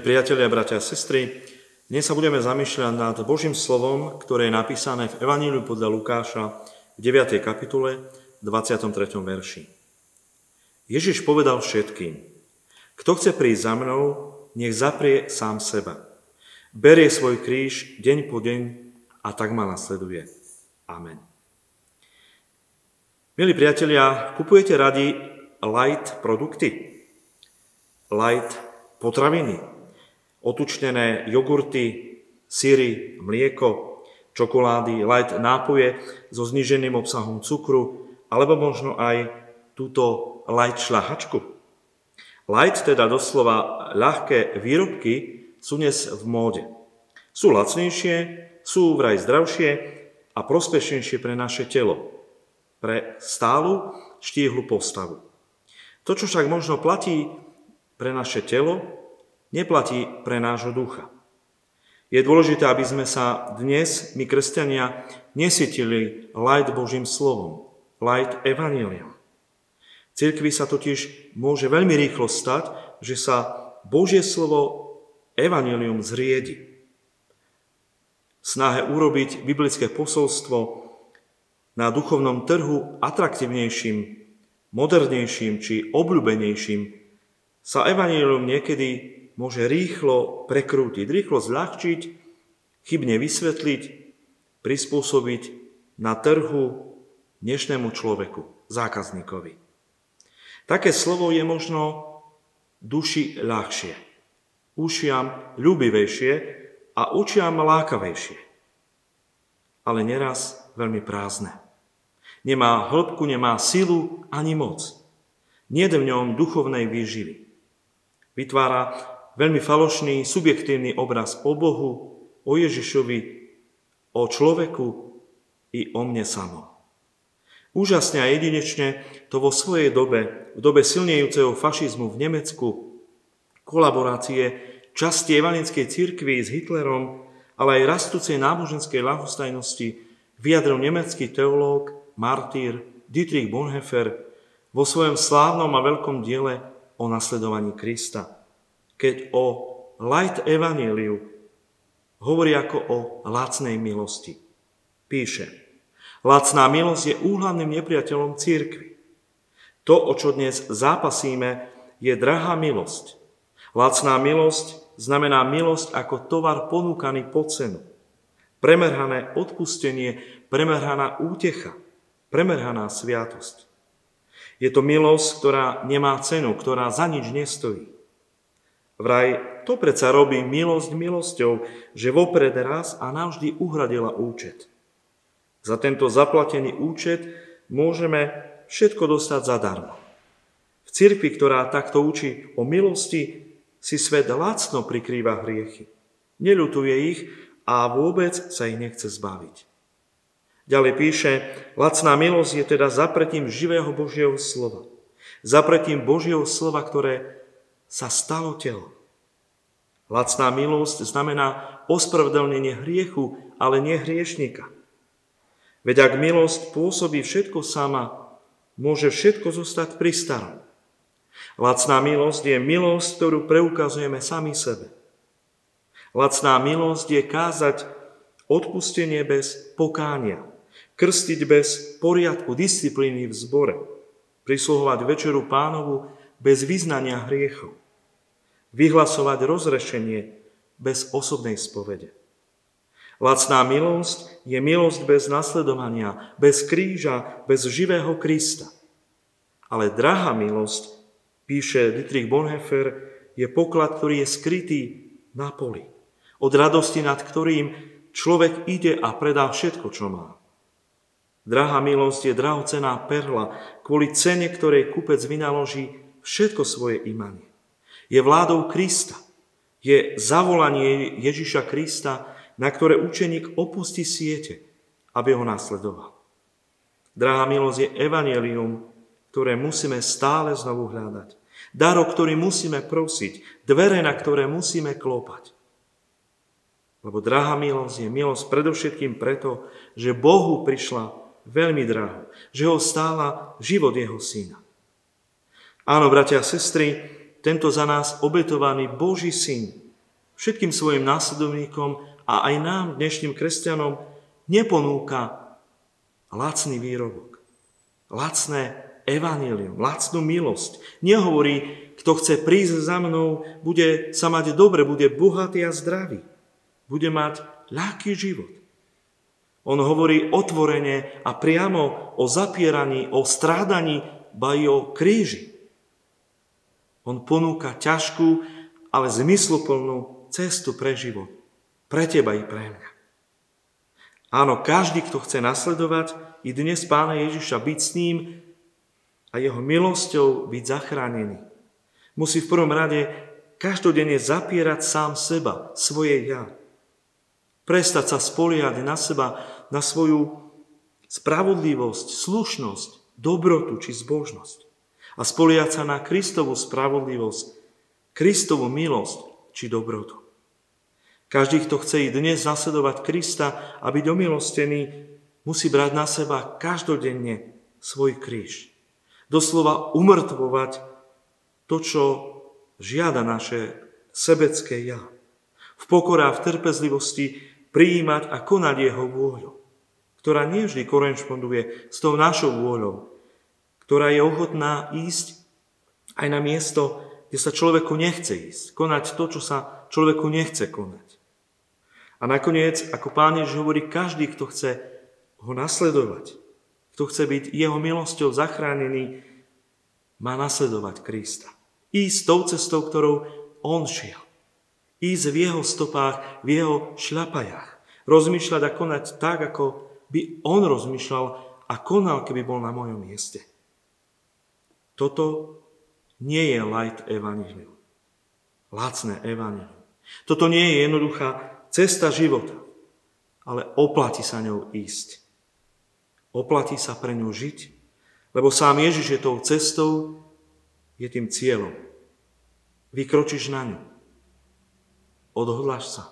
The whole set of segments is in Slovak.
Milí priatelia, bratia a sestry, dnes sa budeme zamýšľať nad Božím slovom, ktoré je napísané v Evaníliu podľa Lukáša v 9. kapitole 23. verši. Ježiš povedal všetkým, kto chce prísť za mnou, nech zaprie sám seba. Berie svoj kríž deň po deň a tak ma nasleduje. Amen. Milí priatelia, kupujete radi light produkty? Light potraviny, otučnené jogurty, syry, mlieko, čokolády, light nápoje so zniženým obsahom cukru, alebo možno aj túto light šľahačku. Light, teda doslova ľahké výrobky, sú dnes v móde. Sú lacnejšie, sú vraj zdravšie a prospešnejšie pre naše telo, pre stálu štíhlu postavu. To, čo však možno platí pre naše telo, neplatí pre nášho ducha. Je dôležité, aby sme sa dnes, my kresťania, nesytili light Božím slovom, light evaníliom. Cirkvi sa totiž môže veľmi rýchlo stať, že sa Božie slovo evanílium zriedi. V snahe urobiť biblické posolstvo na duchovnom trhu atraktívnejším, modernejším či obľúbenejším sa evanílium niekedy môže rýchlo prekrútiť, rýchlo zľahčiť, chybne vysvetliť, prispôsobiť na trhu dnešnému človeku, zákazníkovi. Také slovo je možno duši ľahšie, ušiam ľubivejšie a učiam lákavejšie, ale neraz veľmi prázdne. Nemá hĺbku, nemá silu ani moc. Nie v ňom duchovnej výživy. Vytvára veľmi falošný, subjektívny obraz o Bohu, o Ježišovi, o človeku i o mne samom. Úžasne a jedinečne to vo svojej dobe, v dobe silnejúceho fašizmu v Nemecku, kolaborácie časti evanickej cirkvi s Hitlerom, ale aj rastúcej náboženskej lahostajnosti vyjadril nemecký teológ, martýr Dietrich Bonhoeffer vo svojom slávnom a veľkom diele o nasledovaní Krista. Keď o light evaníliu hovorí ako o lacnej milosti. Píše, lacná milosť je úhlavným nepriateľom církvy. To, o čo dnes zápasíme, je drahá milosť. Lacná milosť znamená milosť ako tovar ponúkaný po cenu. Premerhané odpustenie, premerhaná útecha, premerhaná sviatosť. Je to milosť, ktorá nemá cenu, ktorá za nič nestojí. Vraj to predsa robí milosť milosťou, že vopred raz a navždy uhradila účet. Za tento zaplatený účet môžeme všetko dostať zadarmo. V cirkvi, ktorá takto učí o milosti, si svet lacno prikrýva hriechy. Neľutuje ich a vôbec sa ich nechce zbaviť. Ďalej píše, lacná milosť je teda zapretím živého Božieho slova. Zapretím Božieho slova, ktoré sa stalo telom. Lacná milosť znamená ospravedlnenie hriechu, ale nie hriešnika. Veď ak milosť pôsobí všetko sama, môže všetko zostať pri starom. Lacná milosť je milosť, ktorú preukazujeme sami sebe. Lacná milosť je kázať odpustenie bez pokánia krstiť bez poriadku, disciplíny v zbore, prisluhovať večeru pánovu bez vyznania hriechov, vyhlasovať rozrešenie bez osobnej spovede. Lacná milosť je milosť bez nasledovania, bez kríža, bez živého Krista. Ale drahá milosť, píše Dietrich Bonhoeffer, je poklad, ktorý je skrytý na poli. Od radosti, nad ktorým človek ide a predá všetko, čo má. Drahá milosť je drahocená perla, kvôli cene, ktorej kupec vynaloží všetko svoje imanie. Je vládou Krista. Je zavolanie Ježiša Krista, na ktoré učeník opustí siete, aby ho nasledoval. Drahá milosť je evanelium, ktoré musíme stále znovu hľadať. Dar, ktorý musíme prosiť. Dvere, na ktoré musíme klopať. Lebo drahá milosť je milosť predovšetkým preto, že Bohu prišla veľmi draho, že ho stála život jeho syna. Áno, bratia a sestry, tento za nás obetovaný Boží syn všetkým svojim následovníkom a aj nám, dnešným kresťanom, neponúka lacný výrobok, lacné evanílium, lacnú milosť. Nehovorí, kto chce prísť za mnou, bude sa mať dobre, bude bohatý a zdravý. Bude mať ľahký život. On hovorí otvorene a priamo o zapieraní, o strádaní, ba i o kríži. On ponúka ťažkú, ale zmysluplnú cestu pre život. Pre teba i pre mňa. Áno, každý, kto chce nasledovať i dnes Pána Ježiša, byť s ním a jeho milosťou byť zachránený, musí v prvom rade každodenne zapierať sám seba, svoje ja Prestať sa spoliehať na seba, na svoju spravodlivosť, slušnosť, dobrotu či zbožnosť. A spoliehať sa na Kristovú spravodlivosť, Kristovú milosť či dobrotu. Každý, kto chce i dnes nasledovať Krista a byť omilostený, musí brať na seba každodenne svoj kríž. Doslova umrtvovať to, čo žiada naše sebecké ja. V pokore a v trpezlivosti prijímať a konať jeho vôľu, ktorá nie vždy korešponduje s tou našou vôľou, ktorá je ochotná ísť aj na miesto, kde sa človeku nechce ísť, konať to, čo sa človeku nechce konať. A nakoniec, ako Pán Ježiš hovorí, každý, kto chce ho nasledovať, kto chce byť jeho milosťou zachránený, má nasledovať Krista. Ísť tou cestou, ktorou on šiel ísť v jeho stopách, v jeho šľapajách. Rozmýšľať a konať tak, ako by on rozmýšľal a konal, keby bol na mojom mieste. Toto nie je light evanilium. Lacné evanilium. Toto nie je jednoduchá cesta života, ale oplatí sa ňou ísť. Oplatí sa pre ňu žiť, lebo sám Ježiš je tou cestou, je tým cieľom. Vykročíš na ňu. Odhodláš sa.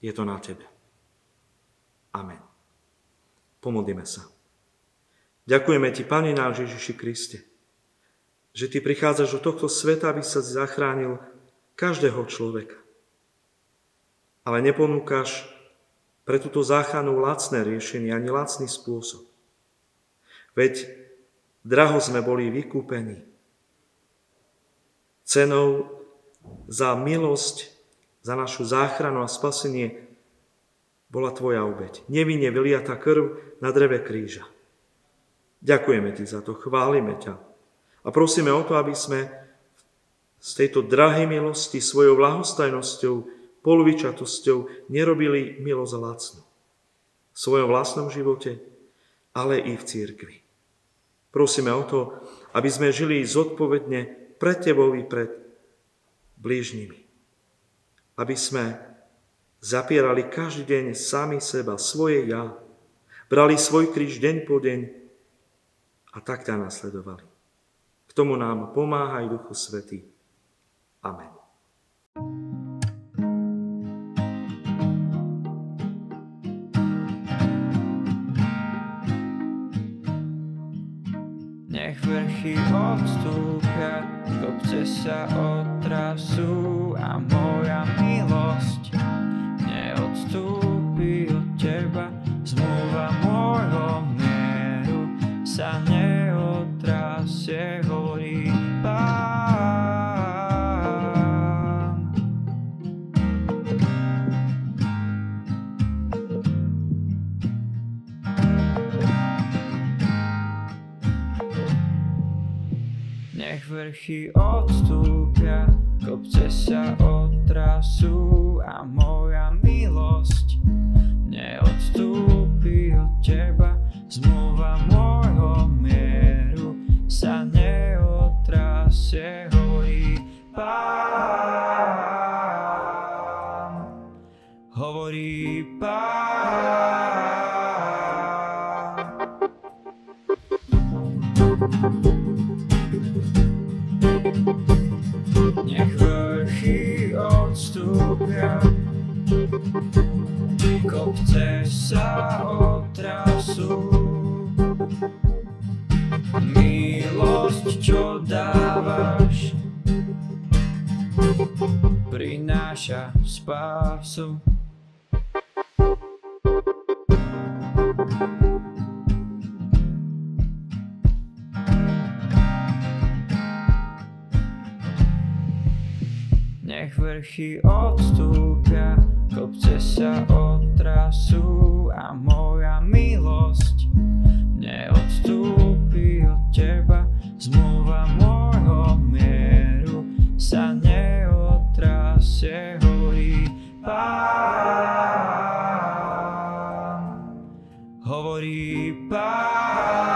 Je to na tebe. Amen. Pomodlíme sa. Ďakujeme Ti, Pane náš Ježiši Kriste, že Ty prichádzaš do tohto sveta, aby sa zachránil každého človeka. Ale neponúkaš pre túto záchranu lacné riešenie, ani lacný spôsob. Veď draho sme boli vykúpení cenou za milosť za našu záchranu a spasenie bola Tvoja obeď. Nevinne vyliata krv na dreve kríža. Ďakujeme Ti za to, chválime ťa a prosíme o to, aby sme z tejto drahej milosti svojou lahostajnosťou, polvičatosťou nerobili milosť lacnú. V svojom vlastnom živote, ale i v církvi. Prosíme o to, aby sme žili zodpovedne pred Tebou i pred blížnymi aby sme zapierali každý deň sami seba, svoje ja, brali svoj kríž deň po deň a tak ťa nasledovali. Tomu nám pomáhaj Duchu Svetý. Amen. Nech vrchy odstúpia, kopce sa otrasú a moja milosť Nech vrchy odstúpia, kopce sa otrasú a moja milosť neodstúpi od teba. Zmluva môjho mieru sa neotrasie, hovorí Pán. Hovorí Pán. hra. Kopce sa otrasu, milosť, čo dávaš, prináša spásu. Vrchy odstúpia, kopce sa otrasú a moja milosť neodstúpi od teba. Zmluva môjho mieru sa neotrasie, hovorí Pán. Hovorí Pán.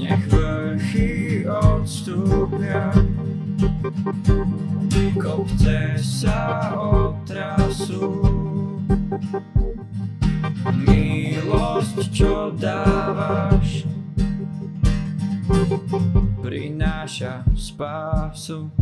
Nech vrchy odstúpia, kopce sa otrasú. Milosť, čo dávaš, prináša spásu.